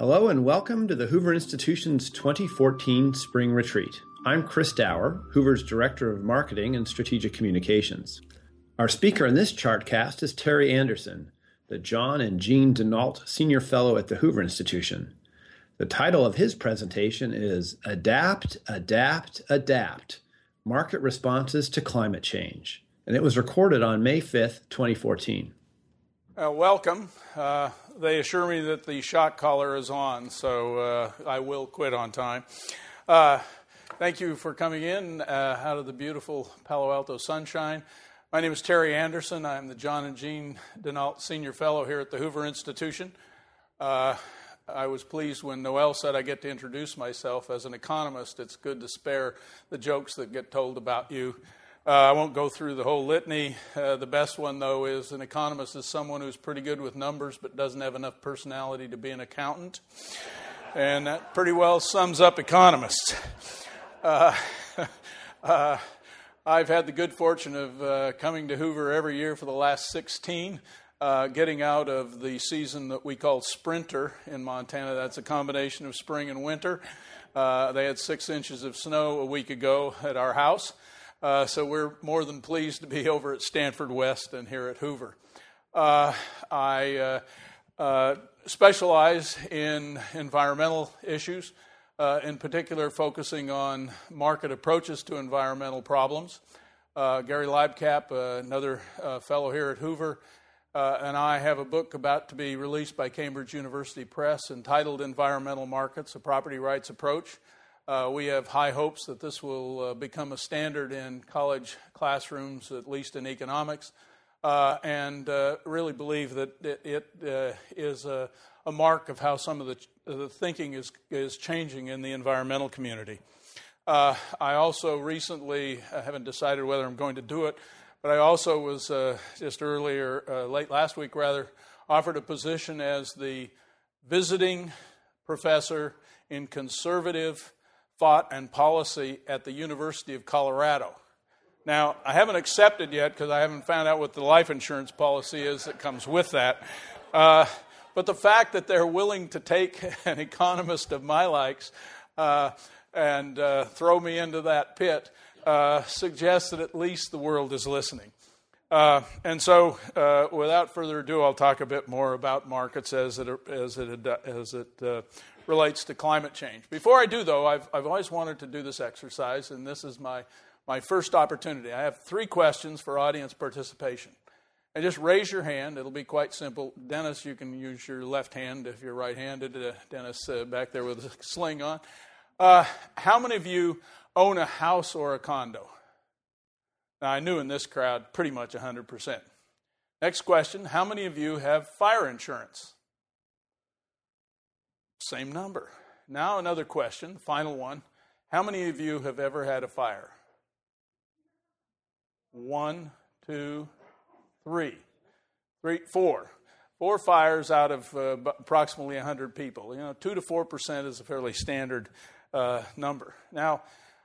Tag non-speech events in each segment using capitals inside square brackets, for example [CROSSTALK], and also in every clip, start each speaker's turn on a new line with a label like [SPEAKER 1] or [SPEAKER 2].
[SPEAKER 1] Hello and welcome to the Hoover Institution's 2014 Spring Retreat. I'm Chris Dauer, Hoover's Director of Marketing and Strategic Communications. Our speaker in this chartcast is Terry Anderson, the John and Jean De Nault Senior Fellow at the Hoover Institution. The title of his presentation is Adapt, Adapt, Adapt Market Responses to Climate Change, and it was recorded on May 5th, 2014.
[SPEAKER 2] Uh, welcome. Uh, they assure me that the shot collar is on, so uh, I will quit on time. Uh, thank you for coming in uh, out of the beautiful Palo Alto sunshine. My name is Terry Anderson. I'm the John and Jean De Nault Senior Fellow here at the Hoover Institution. Uh, I was pleased when Noel said I get to introduce myself as an economist. It's good to spare the jokes that get told about you uh, I won't go through the whole litany. Uh, the best one, though, is an economist is someone who's pretty good with numbers but doesn't have enough personality to be an accountant. And that pretty well sums up economists. Uh, [LAUGHS] uh I've had the good fortune of uh, coming to Hoover every year for the last 16. Uh, getting out of the season that we call sprinter in Montana. That's a combination of spring and winter. they had six inches of snow a week ago at our house. Uh, so we're more than pleased to be [LAUGHS] over at Stanford West and here at Hoover. Uh, I uh, uh specialize in environmental issues, uh, in particular, focusing on market approaches to environmental problems. Uh, Gary Libecap, another fellow here at Hoover, and I have a book about to be released by Cambridge University Press entitled Environmental Markets A Property Rights Approach. Uh, we have high hopes that this will uh, become a standard in college classrooms, at least in economics, uh, and uh, really believe that it, it uh, is a, a, mark of how some of the, the, thinking is, is changing in the environmental community. Uh, I also recently, I haven't decided whether I'm going to do it, but I also was just earlier, late last week rather, offered a position as the visiting professor in conservative thought and policy at the University of Colorado. Now, I haven't accepted yet because I haven't found out what the life insurance policy is that comes with that. Uh, but the fact that they're willing to take [LAUGHS] an economist of my likes uh, and uh, throw me into that pit uh, suggests that at least the world is listening. Uh, and so, uh, without further ado, I'll talk a bit more about markets as it, as it, as it relates to climate change. Before I do, though, I've, I've always wanted to do this exercise, and this is my, my first opportunity. I have three questions for audience participation. And just raise your hand. It'll be quite simple. Dennis, you can use your left hand if you're right handed. Uh, Dennis, uh, back there with a sling on. Uh, how many of you own a house or a condo? Now, I knew in this crowd pretty much 100%. Next question How many of you have fire insurance? Same number. Now, another question, final one. How many of you have ever had a fire? One, two, three, three, four. Four fires out of uh, approximately 100 people. You know, 2 to 4% is a fairly standard uh, number. Now,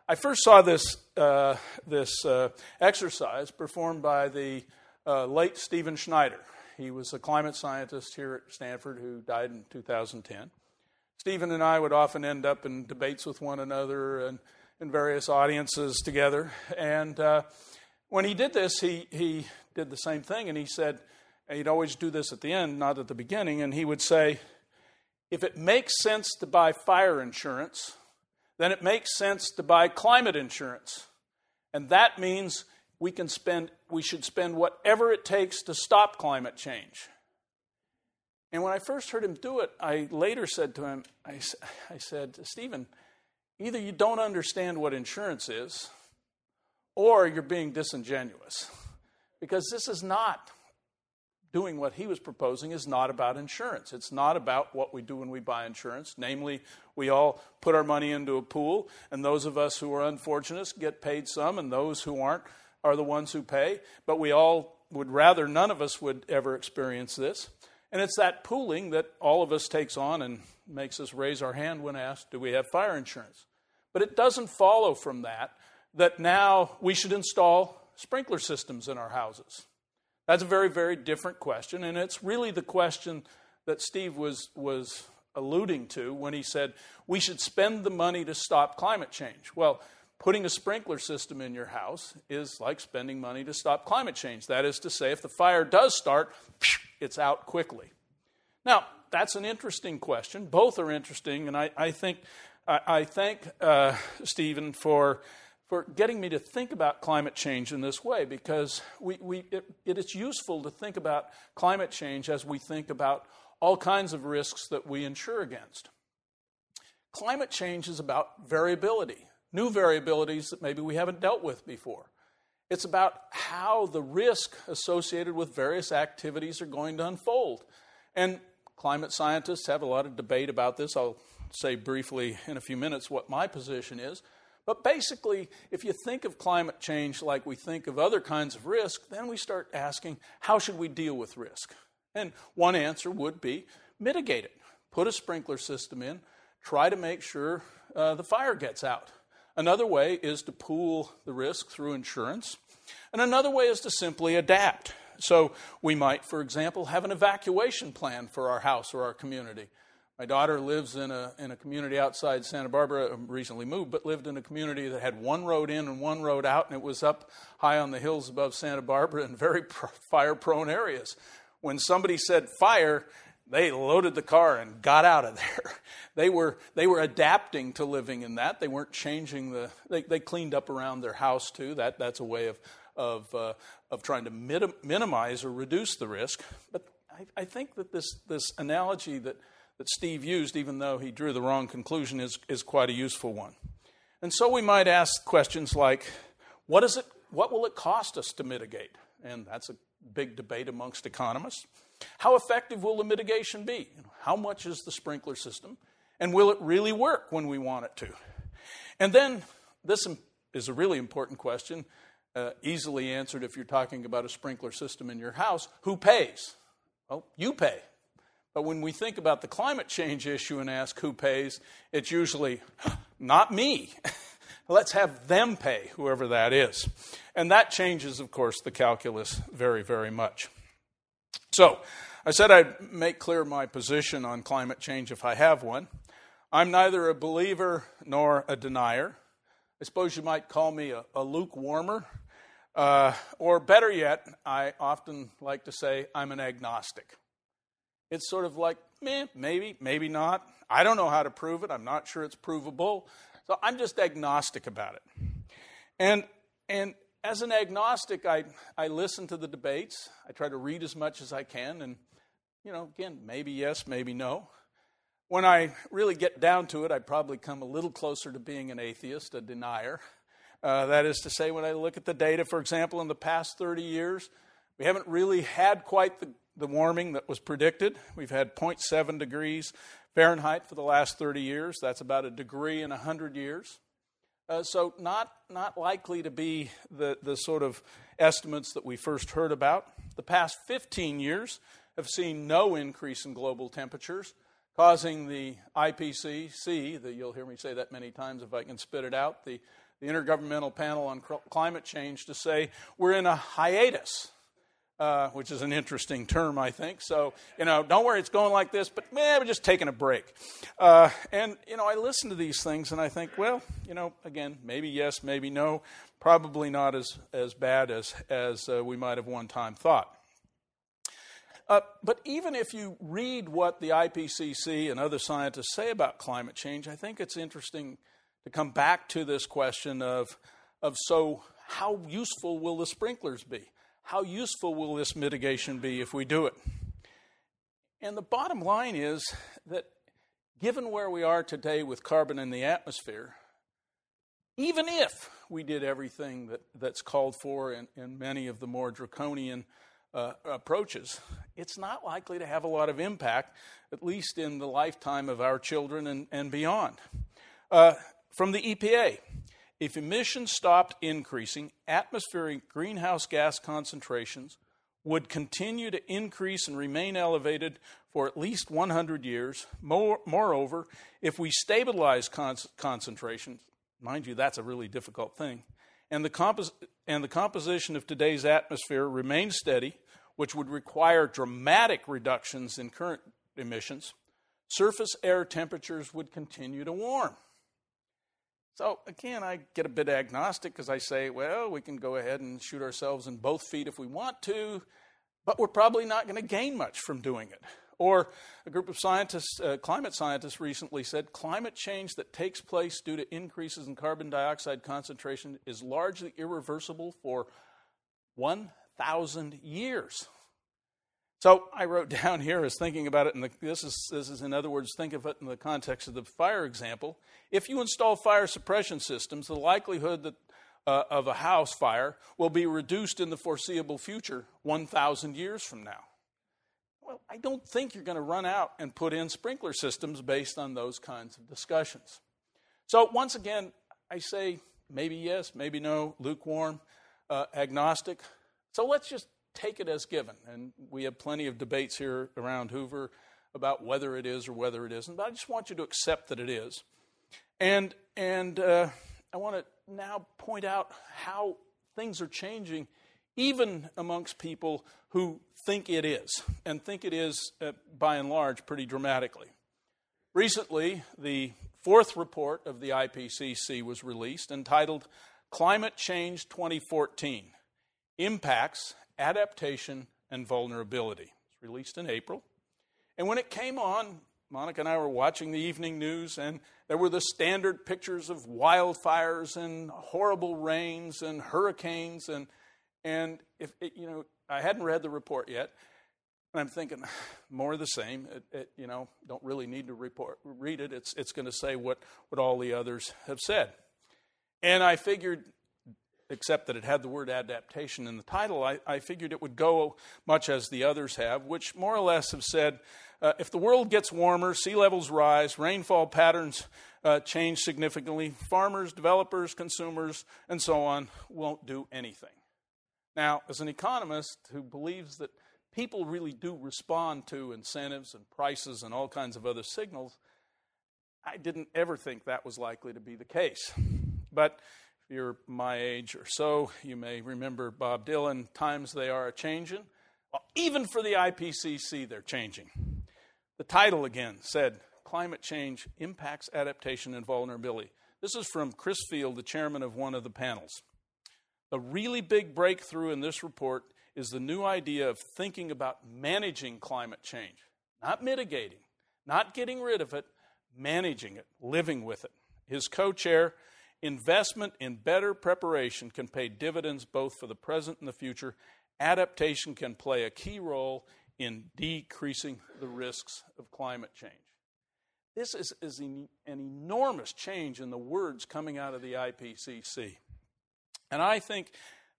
[SPEAKER 2] I first saw this, uh, this uh, exercise performed by the uh, late Stephen Schneider. He was a climate scientist here at Stanford who died in 2010. Stephen and I would often end up in debates with one another and in various audiences together. And uh, when he did this, he, he did the same thing. And he said, and he'd always do this at the end, not at the beginning. And he would say, if it makes sense to buy fire insurance, then it makes sense to buy climate insurance. And that means we can spend we should spend whatever it takes to stop climate change. And when I first heard him do it, I later said to him, I, I said, Stephen, either you don't understand what insurance is, or you're being disingenuous. Because this is not doing what he was proposing is not about insurance. It's not about what we do when we buy insurance. Namely, we all put our money into a pool, and those of us who are unfortunate get paid some, and those who aren't are the ones who pay. But we all would rather none of us would ever experience this. And it's that pooling that all of us takes on and makes us raise our hand when asked, Do we have fire insurance? But it doesn't follow from that that now we should install sprinkler systems in our houses? That's a very, very different question, and it's really the question that Steve was, was alluding to when he said we should spend the money to stop climate change. Well, putting a sprinkler system in your house is like spending money to stop climate change. That is to say, if the fire does start, it's out quickly. Now, that's an interesting question. Both are interesting, and I, I think I, I thank uh, Stephen for for getting me to think about climate change in this way because we, we, it, it is useful to think about climate change as we think about all kinds of risks that we insure against. Climate change is about variability, new variabilities that maybe we haven't dealt with before. It's about how the risk associated with various activities are going to unfold. And climate scientists have a lot of debate about this. I'll say briefly in a few minutes what my position is. But basically, if you think of climate change like we think of other kinds of risk, then we start asking how should we deal with risk? And one answer would be mitigate it. Put a sprinkler system in, try to make sure uh, the fire gets out. Another way is to pool the risk through insurance. And another way is to simply adapt. So we might, for example, have an evacuation plan for our house or our community. My daughter lives in a, in a community outside Santa Barbara, um, recently moved, but lived in a community that had one road in and one road out, and it was up high on the hills above Santa Barbara in very [LAUGHS] fire prone areas when somebody said fire, they loaded the car and got out of [LAUGHS] there. They were, they were adapting to living in that. They weren't changing the, they, they cleaned up around their house too. That, that's a way of, of, uh, of trying to mit- minimize or reduce the risk. But I, I think that this, this analogy that, that Steve used, even though he drew the wrong conclusion, is, is quite a useful one. And so we might ask questions like, what, is it, what will it cost us to mitigate? And that's a big debate amongst economists. How effective will the mitigation be? How much is the sprinkler system? And will it really work when we want it to? And then, this is a really important question, uh, easily answered if you're talking about a sprinkler system in your house. Who pays? Well, you pay. But when we think about the climate change issue and ask who pays, it's usually [GASPS] not me. [LAUGHS] Let's have them pay, whoever that is. And that changes, of course, the calculus very, very much. So, I said I'd make clear my position on climate change if I have one. I'm neither a believer nor a denier. I suppose you might call me a, a lukewarmer. Uh, or better yet, I often like to say I'm an agnostic. It's sort of like, meh, maybe, maybe not. I don't know how to prove it. I'm not sure it's provable. So I'm just agnostic about it. And, and as an agnostic, I, I listen to the debates. I try to read as much as I can. And, you know, again, maybe yes, maybe no. When I really get down to it, I probably come a little closer to being an atheist, a denier. Uh, that is to say, when I look at the data, for example, in the past 30 years, we haven't really had quite the, the warming that was predicted. We've had 0.7 degrees Fahrenheit for the last 30 years. That's about a degree in 100 years. Uh, so, not, not likely to be the, the sort of estimates that we first heard about. The past 15 years have seen no increase in global temperatures, causing the IPCC, the, you'll hear me say that many times if I can spit it out, the, the Intergovernmental Panel on Climate Change, to say we're in a hiatus uh, which is an interesting term, I think. So, you know, don't worry, it's going like this, but man, we're just taking a break. Uh, and, you know, I listen to these things and I think, well, you know, again, maybe yes, maybe no, probably not as, as bad as, as uh, we might have one time thought. Uh, but even if you read what the IPCC and other scientists say about climate change, I think it's interesting to come back to this question of, of so how useful will the sprinklers be? How useful will this mitigation be if we do it? And the bottom line is that given where we are today with carbon in the atmosphere, even if we did everything that, that's called for in, in many of the more draconian uh, approaches, it's not likely to have a lot of impact, at least in the lifetime of our children and, and beyond. Uh, from the EPA, if emissions stopped increasing, atmospheric greenhouse gas concentrations would continue to increase and remain elevated for at least 100 years. More, moreover, if we stabilize con- concentrations, mind you, that's a really difficult thing, and the, compos- and the composition of today's atmosphere remains steady, which would require dramatic reductions in current emissions, surface air temperatures would continue to warm. So, again, I get a bit agnostic because I say, well, we can go ahead and shoot ourselves in both feet if we want to, but we're probably not going to gain much from doing it. Or a group of scientists, uh, climate scientists recently said climate change that takes place due to increases in carbon dioxide concentration is largely irreversible for 1,000 years. So I wrote [LAUGHS] down here as thinking about it, and this is this is in other words, think of it in the context of the fire example. If you install fire suppression systems, the likelihood that uh, of a house fire will be reduced in the foreseeable future 1,000 years from now. Well, I don't think you're going to run out and put in sprinkler systems based on those kinds of discussions. So once again, I say maybe yes, maybe no, lukewarm, uh, agnostic. So let's just take it as given. And we have plenty of debates here around Hoover about whether it is or whether it isn't. But I just want you to accept that it is. And, and uh, I want to now point out how things are changing, even amongst people who think it is, and think it is, uh, by and large, pretty dramatically. Recently, the fourth report of the IPCC was released entitled Climate Change 2014 Impacts Adaptation and Vulnerability. It's released in April. And when it came on, Monica and I were watching the evening news, and there were the standard pictures of wildfires and horrible rains and hurricanes. And, and if it, you know, I hadn't read the report yet, and I'm thinking [SIGHS] more of the same. It, it, you know, don't really need to report, read it. It's, it's going to say what, what all the others have said. And I figured except that it had the word adaptation in the title, I, I, figured it would go much as the others have, which more or less have said uh, if the world gets warmer, sea levels rise, rainfall patterns uh, change significantly, farmers, developers, consumers, and so on won't do anything. Now, as an economist who believes that people really do respond to incentives and prices and all kinds of other signals, I didn't ever think that was likely to be the case. But if you're my age or so, you may remember Bob Dylan, Times They Are a Changin'. Well, even for the IPCC, they're changing. The title again said Climate Change Impacts Adaptation and Vulnerability. This is from Chris Field, the chairman of one of the panels. The really big breakthrough in this report is the new idea of thinking about managing climate change, not mitigating, not getting rid of it, managing it, living with it. His co chair, Investment in better preparation can pay dividends both for the present and the future. Adaptation can play a key role in decreasing the risks of climate change. This is, is an, an enormous change in the words coming out of the IPCC. And I think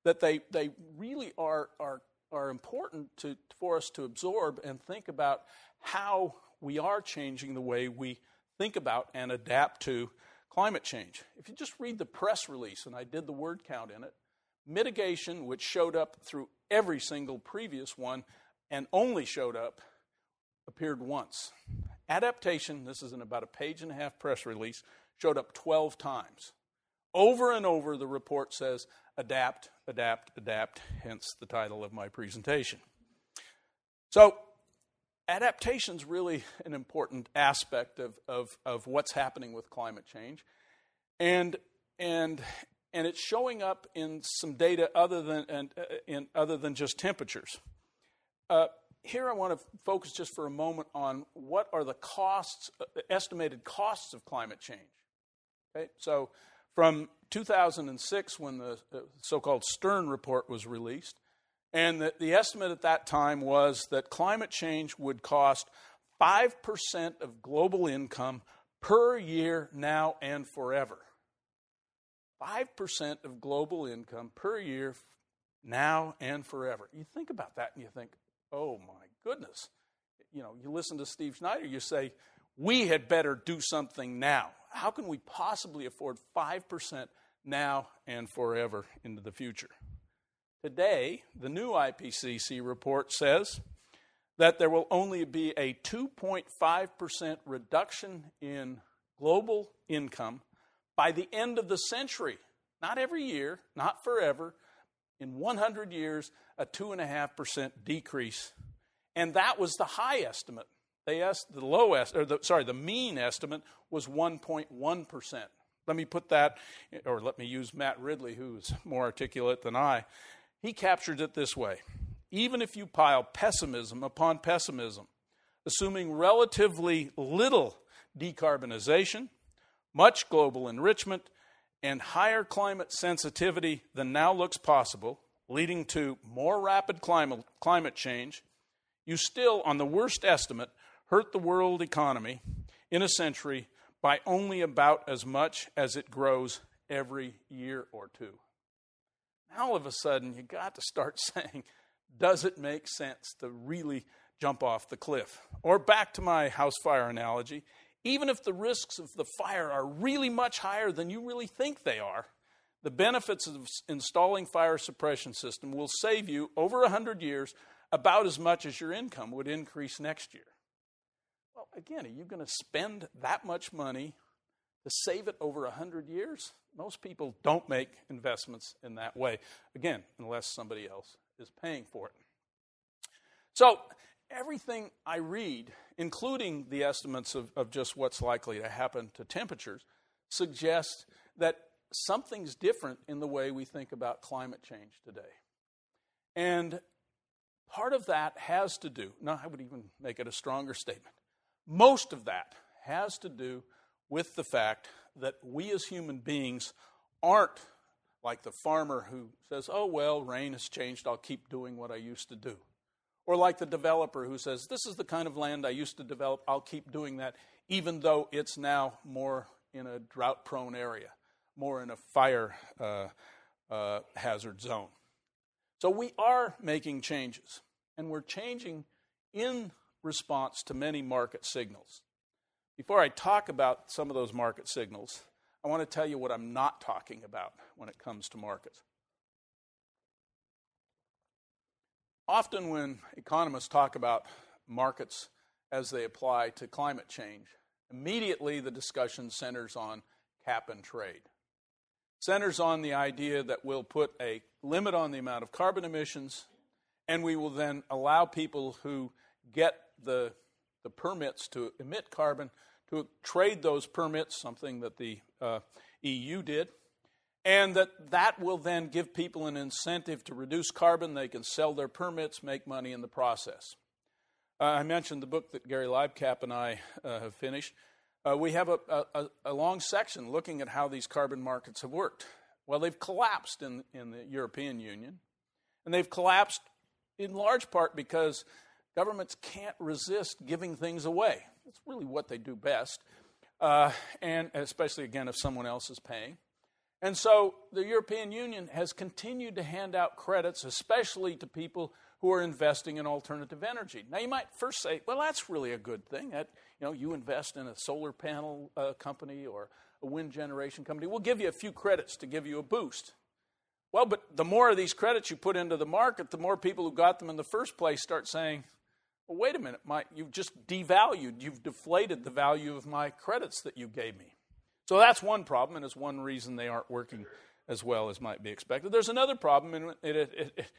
[SPEAKER 2] that they, they really are, are, are important to, for us to absorb and think about how we are changing the way we think about and adapt to climate change. If you just read the press release, and I did the word count in it, mitigation, which showed up through every single previous one and only showed up, appeared once. Adaptation, this is in about a page and a half press release, showed up 12 times. Over and over, the report says adapt, adapt, adapt, hence the title of my presentation. So, adaptation is really an important aspect of, of, of what's happening with climate change. And, and, and it's showing up in some data other than, and, uh, in, other than just temperatures. Uh, here I want to focus just for a moment on what are the costs, uh, estimated costs of climate change. Okay, so from 2006, when the uh, so called Stern report was released, and the, the estimate at that time was that climate change would cost 5% of global income per year now and forever. 5% of global income per year now and forever. You think about that and you think, oh my goodness. You know, you listen to Steve Schneider, you say, we had better do something now. How can we possibly afford 5% now and forever into the future? Today, the new IPCC report says that there will only be a 2.5% reduction in global income by the end of the century. not every year, not forever, in 100 years, a 2.5% decrease. And that was the high estimate. They asked the low est- or the, sorry, the mean estimate was 1.1%. Let me put that, or let me use Matt Ridley, who's more articulate than I. He captured it this way Even if you pile pessimism upon pessimism, assuming relatively little decarbonization, much global enrichment, and higher climate sensitivity than now looks possible, leading to more rapid climate, climate change, you still, on the worst estimate, hurt the world economy in a century by only about as much as it grows every year or two. All of a sudden, you got to start [LAUGHS] saying, does it make sense to really jump off the cliff? Or back to my house fire analogy, even if the risks of the fire are really much higher than you really think they are, the benefits of installing fire suppression system will save you over 100 years about as much as your income would increase next year. Well, again, are you going to spend that much money to save it over 100 years? Most people don't make investments in that way, again, unless somebody else is paying for it. So, everything I read, including the estimates of, of just what's likely to happen to temperatures, suggests that something's different in the way we think about climate change today. And part of that has to do, no, I would even make it a stronger statement. Most of that has to do with the fact that we as human beings aren't like the farmer who says, oh, well, rain has changed, I'll keep doing what I used to do. Or like the developer who says, this is the kind of land I used to develop, I'll keep doing that, even though it's now more in a drought prone area, more in a fire uh, uh, hazard zone. So we are making changes, and we're changing in response to many market signals. Before I talk about some of those market signals, I want to tell you what I'm not talking about when it comes to markets. Often, when economists talk about markets as they apply to climate change, immediately the discussion centers on cap and trade. Centers on the idea that we'll put a limit on the amount of carbon emissions, and we will then allow people who get the, the permits to emit carbon to trade those permits, something that the uh, EU did, and that that will then give people an incentive to reduce carbon. They can sell their permits, make money in the process. Uh, I mentioned the book that Gary Libecap and I uh, have finished. Uh, we have a, a, a, long section looking at how these carbon markets have worked. Well, they've collapsed in, in the European Union, and they've collapsed in large part because governments can't resist giving things away. That's really what they do best, uh, and especially again if someone else is paying. And so the European Union has continued to hand out credits, especially to people who are investing in alternative energy. Now, you might first say, well, that's really a good thing. That, you know, you invest in a solar panel uh, company or a wind generation company, we'll give you a few credits to give you a boost. Well, but the more of these credits you put into the market, the more people who got them in the first place start saying, well, wait a minute, my, you've just devalued, you've deflated the value of my credits that you gave me. So that's one problem, and it's one reason they aren't working as well as might be expected. There's another problem, and it, it, it, it's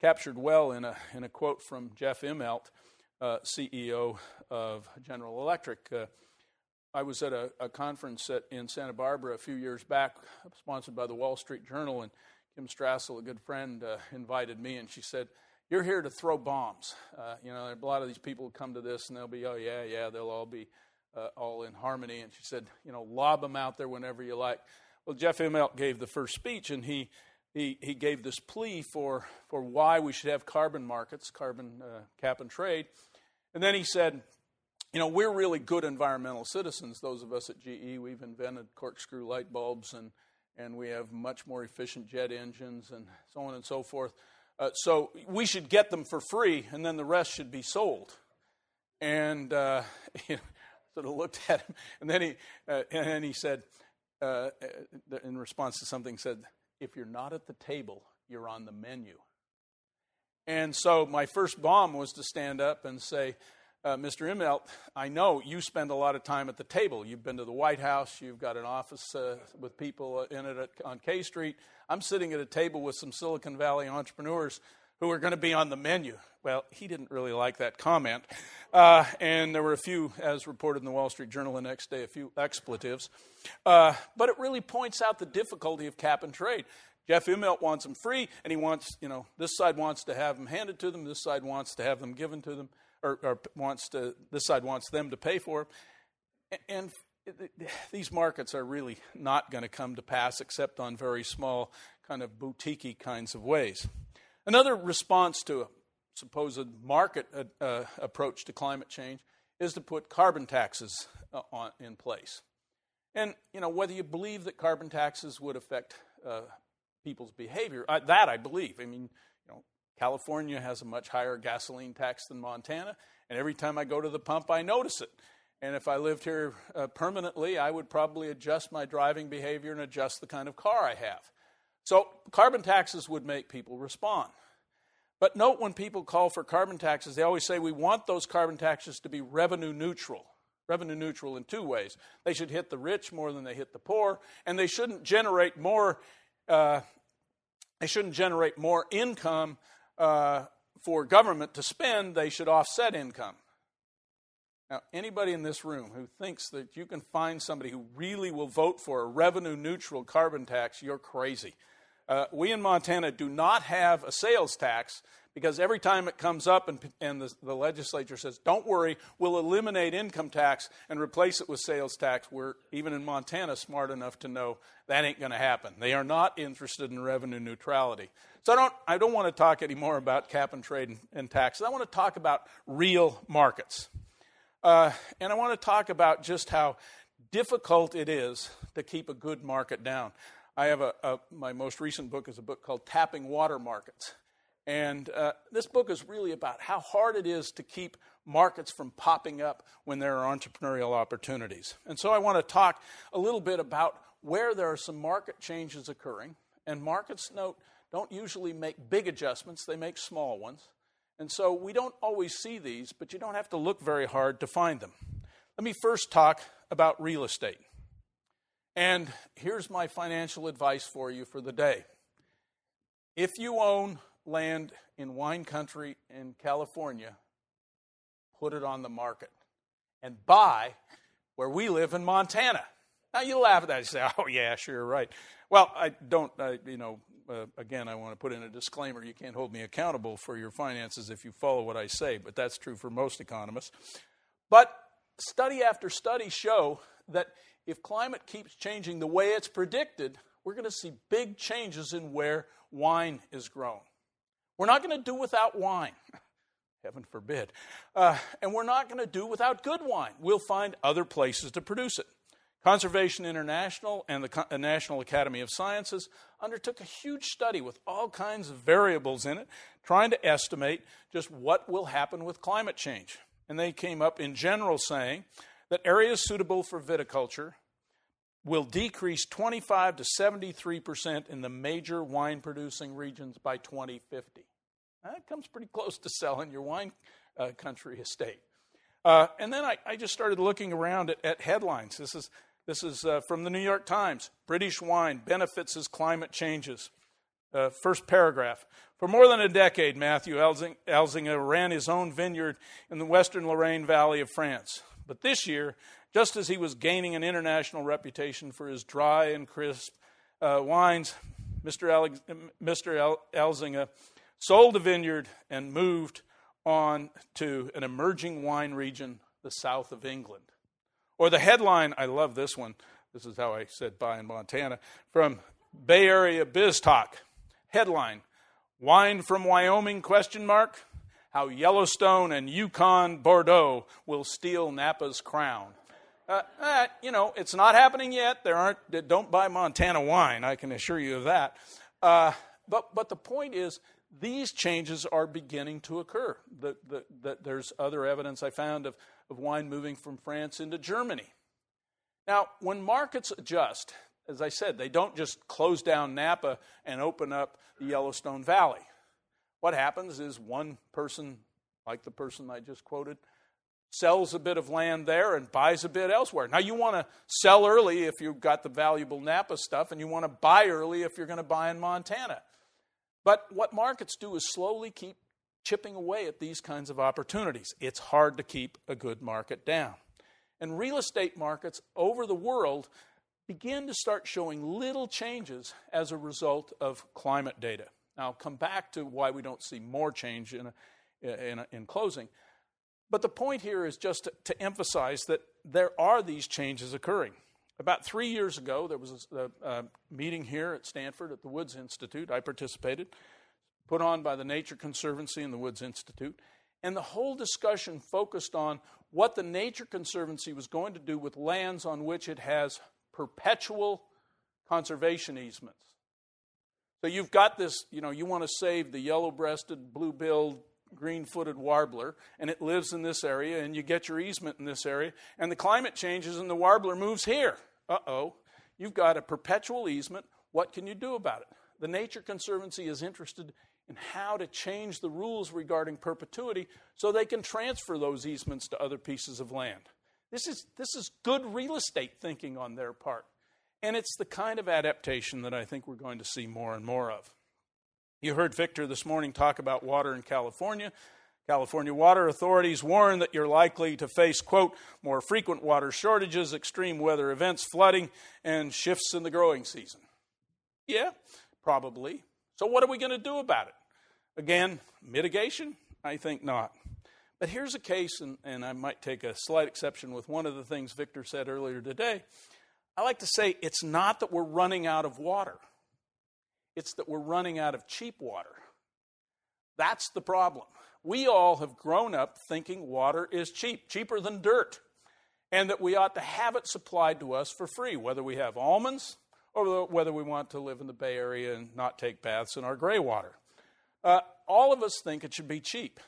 [SPEAKER 2] captured well in a, in a quote from Jeff Immelt, uh, CEO of General Electric. Uh, I was at a, a conference at, in Santa Barbara a few years back, sponsored by the Wall Street Journal, and Kim Strassel, a good friend, uh, invited me, and she said, "You're here to throw bombs. Uh, you know, a lot of these people come to this, and they'll be, oh yeah, yeah, they'll all be uh, all in harmony. And she said, you know, lob them out there whenever you like. Well, Jeff Immelt gave the first speech, and he, he, he gave this plea for, for why we should have carbon markets, carbon uh, cap and trade. And then he said, you know, we're really good environmental citizens. Those of us at GE, we've invented corkscrew light bulbs, and, and we have much more efficient jet engines, and so on and so forth. Uh, so we should get them for free, and then the rest should be sold. And uh, [LAUGHS] sort of looked at him, and then he, uh, and then he said, uh, uh, in response to something, said, "If you're not at the table, you're on the menu." And so my first bomb was to stand up and say, uh, Mr. Immelt, I know you spend a lot of time at the table. You've been to the White House, you've got an office uh, with people in it at, on K Street. I'm sitting at a table with some Silicon Valley entrepreneurs who are going to be on the menu. Well, he didn't really like that comment. Uh, and there were a few, as reported in the Wall Street Journal the next day, a few expletives. Uh, but it really points out the difficulty of cap and trade. Jeff Immelt wants them free, and he wants, you know, this side wants to have them handed to them, this side wants to have them given to them or, or wants to, this side wants them to pay for. And these markets are really not going to come to pass except on very small, kind of boutique kinds of ways. Another response to a supposed market uh, uh, approach to climate change is to put carbon taxes uh, on, in place. And you know whether you believe that carbon taxes would affect uh, people's behavior, that I believe. I mean, California has a much higher gasoline tax than Montana, and every time I go to the pump, I notice it. And if I lived here uh, permanently, I would probably adjust my driving behavior and adjust the kind of car I have. So, carbon taxes would make people respond. But note when people call for carbon taxes, they always say we want those carbon taxes to be revenue neutral. Revenue neutral in two ways. They should hit the rich more than they hit the poor, and they shouldn't generate more. Uh, they shouldn't generate more income uh, for government to spend, they should offset income. Now, anybody in this room who thinks that you can find somebody who really will vote for a revenue neutral carbon tax, you're crazy. Uh, we in Montana do not have a sales tax because every time it comes up and, and the, the, legislature says, don't worry, we'll eliminate income tax and replace it with sales tax, we're, even in Montana, smart enough to know that ain't going to happen. They are not interested in revenue neutrality. So I don't, I don't want to talk anymore about cap and trade and, and taxes. I want to talk about real markets. Uh, and I want to talk about just how difficult it is to keep a good market down. I have a, a my most recent book is a book called Tapping Water Markets. And uh, this book is really about how hard it is to keep markets from popping up when there are entrepreneurial opportunities. And so I want to talk a little bit about where there are some market changes occurring. And markets note don't usually make big adjustments, they make small ones. And so we don't always see these, but you don't have to look very hard to find them. Let me first talk about real estate. And here's my financial advice for you for the day. If you own land in wine country in California, put it on the market and buy where we live in Montana. Now you laugh at that. You say, "Oh yeah, sure, you're right." Well, I don't. I, you know, uh, again, I want to put in a disclaimer: you can't hold me accountable for your finances if you follow what I say, but that's true for most economists. But study after study show that if climate keeps changing the way it's predicted, we're going to see big changes in where wine is grown. We're not going to do without wine. [LAUGHS] Heaven forbid. Uh, and we're not going to do without good wine. We'll find other places to produce it. Conservation International and the National Academy of Sciences undertook a huge study with all kinds of variables in it, trying to estimate just what will happen with climate change. And they came up in general saying that areas suitable for viticulture will decrease 25 to 73 percent in the major wine producing regions by 2050. That comes pretty close to selling your wine uh, country estate. Uh, and then I, I, just started looking around at, at headlines. This is, this is uh, from the New York Times British wine benefits as climate changes. Uh, first paragraph. For more than a decade, Matthew Elzing, Elzinga ran his own vineyard in the western Loire Valley of France. But this year, just as he was gaining an international reputation for his dry and crisp uh, wines, Mr. Alex, Mr. El- Elzinga sold the vineyard and moved on to an emerging wine region, the south of England. Or the headline, I love this one. This is how I said buy in Montana. From Bay Area Biz Talk. Headline, Wine from Wyoming, question mark. How Yellowstone and Yukon Bordeaux will steal Napa's crown. Uh, uh, you know, it's not happening yet. There aren't. Don't buy Montana wine. I can assure you of that. Uh, but but the point is, these changes are beginning to occur. The, the, the, there's other evidence I found of, of wine moving from France into Germany. Now, when markets adjust, as I said, they don't just close down Napa and open up the Yellowstone Valley. What happens is one person, like the person I just quoted, sells a bit of land there and buys a bit elsewhere. Now, you want to sell early if you've got the valuable Napa stuff, and you want to buy early if you're going to buy in Montana. But what markets do is slowly keep chipping away at these kinds of opportunities. It's hard to keep a good market down. And real estate markets over the world begin to start showing little changes as a result of climate data. Now, I'll come back to why we don't see more change in, a, in, a, in closing. But the point here is just to, to, emphasize that there are these changes occurring. About three years ago, there was a, a, meeting here at Stanford at the Woods Institute. I participated, put on by the Nature Conservancy and the Woods Institute. And the whole discussion focused on what the Nature Conservancy was going to do with lands on which it has perpetual conservation easements. So you've got this, you know, you want to save the yellow breasted, blue billed green footed warbler, and it lives in this area, and you get your easement in this area, and the climate changes and the warbler moves here. Uh oh, you've got a perpetual easement. What can you do about it? The Nature Conservancy is interested in how to change the rules regarding perpetuity so they can transfer those easements to other pieces of land. This is, this is good real estate thinking on their part. And it's the kind of adaptation that I think we're going to see more and more of. You heard Victor this morning talk about water in California. California water authorities warn that you're likely to face, quote, more frequent water shortages, extreme weather events, flooding, and shifts in the growing season. Yeah, probably. So, what are we going to do about it? Again, mitigation? I think not. But here's a case, and, and I might take a slight exception with one of the things Victor said earlier today. I like to say it's not that we're running out of water. It's that we're running out of cheap water. That's the problem. We all have grown up thinking water is cheap, cheaper than dirt, and that we ought to have it supplied to us for free, whether we have almonds or whether we want to live in the Bay Area and not take baths in our gray water. Uh, all of us think it should be cheap.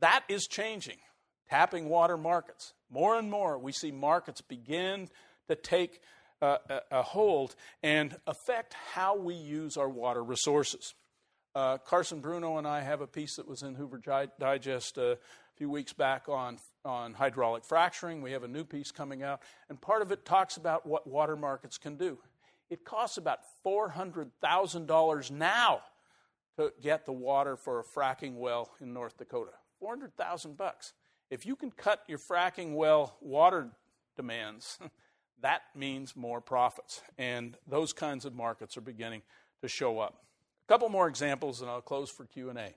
[SPEAKER 2] That is changing. Tapping water markets. More and more, we see markets begin to take a, a, hold and affect how we use our water resources. Uh, Carson Bruno and I have a piece that was in Hoover Digest a few weeks back on, on hydraulic fracturing. We have a new piece coming out, and part of it talks about what water markets can do. It costs about $400,000 now to get the water for a fracking well in North Dakota. 400,000 bucks. If you can cut your fracking well water demands [LAUGHS] that means more profits. And those kinds of markets are beginning to show up. A couple more examples, and I'll close for Q&A.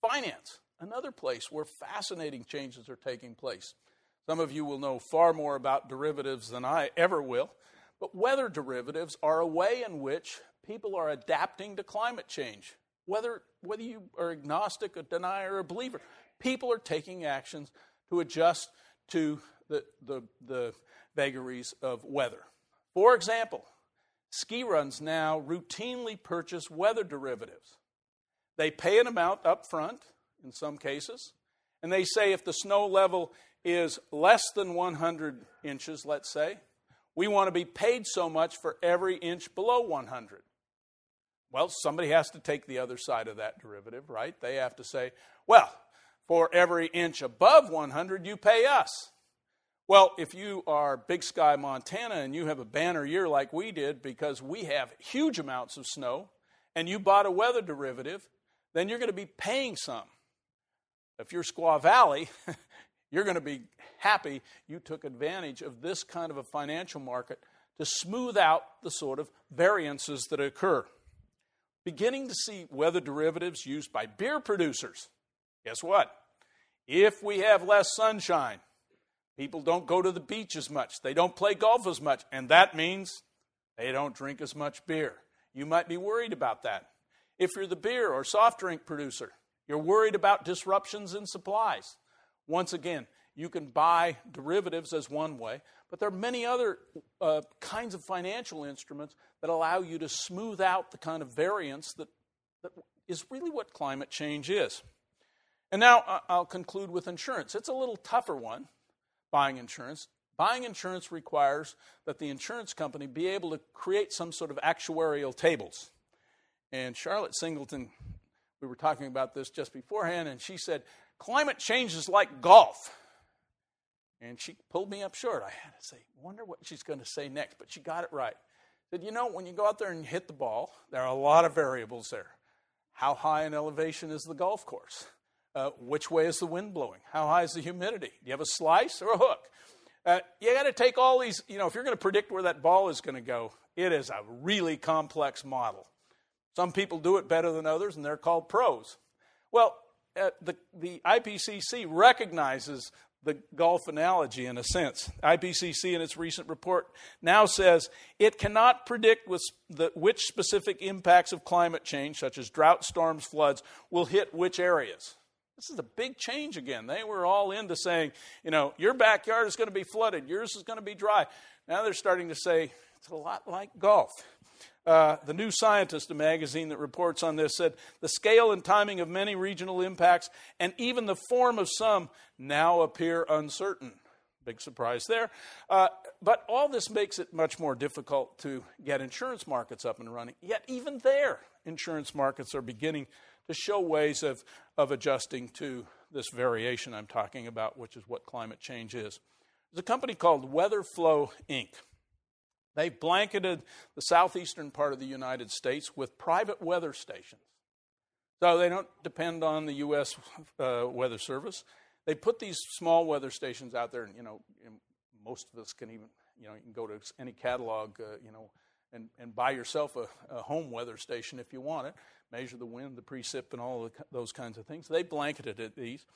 [SPEAKER 2] Finance, another place where fascinating changes are taking place. Some of you will know far more about derivatives than I ever will, but weather derivatives are a way in which people are adapting to climate change. Whether, whether you are agnostic, a denier, or a believer, people are taking actions to adjust to the, the, the vagaries of weather. For example, ski runs now routinely purchase weather derivatives. They pay an amount up front in some cases, and they say if the snow level is less than 100 inches, let's say, we want to be paid so much for every inch below 100. Well, somebody has to take the other side of that derivative, right? They have to say, well, for every inch above 100, you pay us. Well, if you are Big Sky, Montana, and you have a banner year like we did because we have huge amounts of snow, and you bought a weather derivative, then you're going to be paying some. If you're Squaw Valley, [LAUGHS] you're going to be happy you took advantage of this kind of a financial market to smooth out the sort of variances that occur. Beginning to see weather derivatives used by beer producers. Guess what? If we have less sunshine, People don't go to the beach as much. They don't play golf as much. And that means they don't drink as much beer. You might be worried about that. If you're the beer or soft drink producer, you're worried about disruptions in supplies. Once again, you can buy derivatives as one way, but there are many other uh, kinds of financial instruments that allow you to smooth out the kind of variance that, that is really what climate change is. And now I'll conclude with insurance. It's a little tougher one buying insurance. Buying insurance requires that the insurance company be able to create some sort of actuarial tables. And Charlotte Singleton we were talking about this just beforehand, and she said, Climate change is like golf. And she pulled me up short. I had to say, wonder what she's going to say next, but she got it right. Said, you know, when you go out there and hit the ball, there are a lot of variables there. How high in elevation is the golf course? Uh, which way is the wind blowing? How high is the humidity? Do you have a slice or a hook? Uh, you got to take all these, you know, if you're going to predict where that ball is going to go, it is a really complex model. Some people do it better than others, and they're called pros. Well, the, the IPCC recognizes the golf analogy in a sense. IPCC, in its recent report, now says it cannot predict the, which specific impacts of climate change, such as drought, storms, floods, will hit which areas. This is a big change again. They were all into saying, you know, your backyard is going to be flooded, yours is going to be dry. Now they're starting to say it's a lot like golf. Uh, the New Scientist, a magazine that reports on this, said the scale and timing of many regional impacts and even the form of some now appear uncertain. Big surprise there. Uh, but all this makes it much more difficult to get insurance markets up and running. Yet, even there, insurance markets are beginning to show ways of, of adjusting to this variation I'm talking about, which is what climate change is. There's a company called Weatherflow Inc. They've blanketed the southeastern part of the United States with private weather stations. So they don't depend on the U.S. Uh, Weather Service. They put these small weather stations out there, and you know, most of us can even, you know, you can go to any catalog, uh, you know, and, and buy yourself a, a, home weather station if you want it. Measure the wind, the precip, and all those kinds of things. They blanketed these,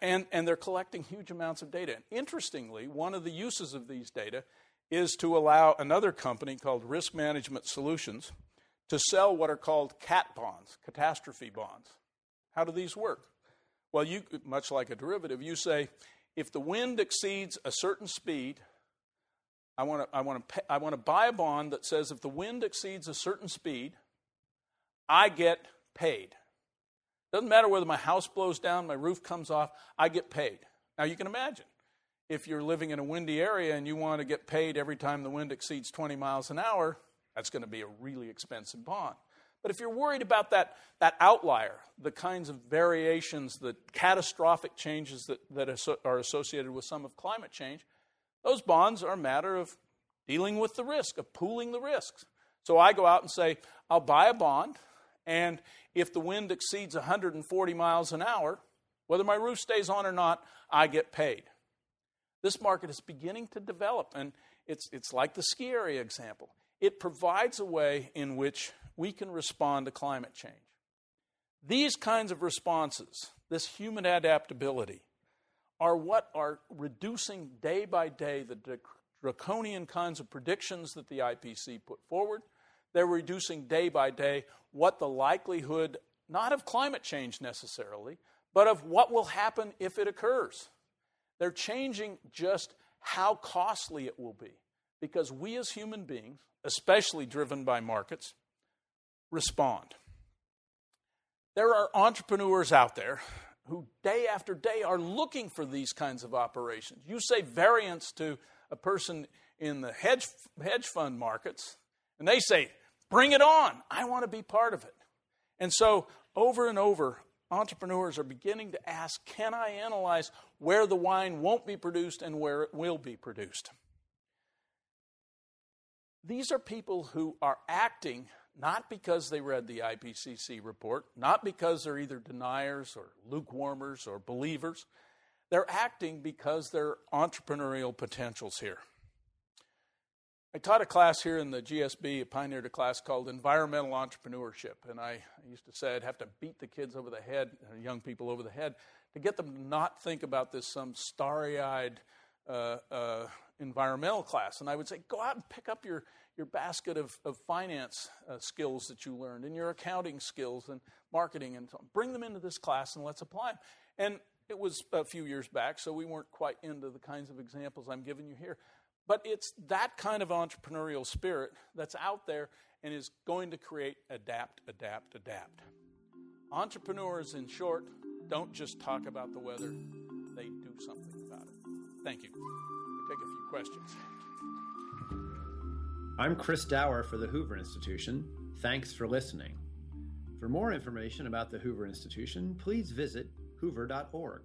[SPEAKER 2] and and they're collecting huge amounts of data. And interestingly, one of the uses of these data is to allow another company called Risk Management Solutions to sell what are called CAT bonds, catastrophe bonds. How do these work? Well, you much like a derivative, you say if the wind exceeds a certain speed, I want to I want to I want to buy a bond that says if the wind exceeds a certain speed, I get paid. Doesn't matter whether my house blows down, my roof comes off, I get paid. Now you can imagine if you're living in a windy area and you want to get paid every time the wind exceeds 20 miles an hour, that's going to be a really expensive bond. But if you're worried about that, that outlier, the kinds of variations, the catastrophic changes that, that are associated with some of climate change, those bonds are a matter of dealing with the risk, of pooling the risks. So I go out and say, I'll buy a bond, and if the wind exceeds 140 miles an hour, whether my roof stays on or not, I get paid. This market is beginning to develop, and it's, it's like the ski area example. It provides a way in which we can respond to climate change. These kinds of responses, this human adaptability, are what are reducing day by day the draconian kinds of predictions that the IPC put forward. They're reducing day by day what the likelihood, not of climate change necessarily, but of what will happen if it occurs. They're changing just how costly it will be because we as human beings, especially driven by markets, respond. There are entrepreneurs out there who day after day are looking for these kinds of operations. You say variance to a person in the hedge, hedge fund markets, and they say, Bring it on. I want to be part of it. And so, over and over, entrepreneurs are beginning to ask can I analyze where the wine won't be produced and where it will be produced? These are people who are acting not because they read the IPCC report, not because they're either deniers or lukewarmers or believers. They're acting because there are entrepreneurial potentials here. I taught a class here in the GSB, I pioneered a class called Environmental Entrepreneurship. And I, used to say I'd have to beat the kids over the head, young people over the head, to get them to not think about this some starry eyed uh, uh, environmental class. And I would say, go out and pick up your, your basket of, of finance uh, skills that you learned and your accounting skills and marketing and so on. Bring them into this class and let's apply them. And it was a few years back, so we weren't quite into the kinds of examples I'm giving you here. But it's that kind of entrepreneurial spirit that's out there and is going to create adapt, adapt, adapt. Entrepreneurs, in short, don't just talk about the weather, they do something about it. Thank you. We'll take a few questions.
[SPEAKER 1] I'm Chris Dauer for the Hoover Institution. Thanks for listening. For more information about the Hoover Institution, please visit hoover.org.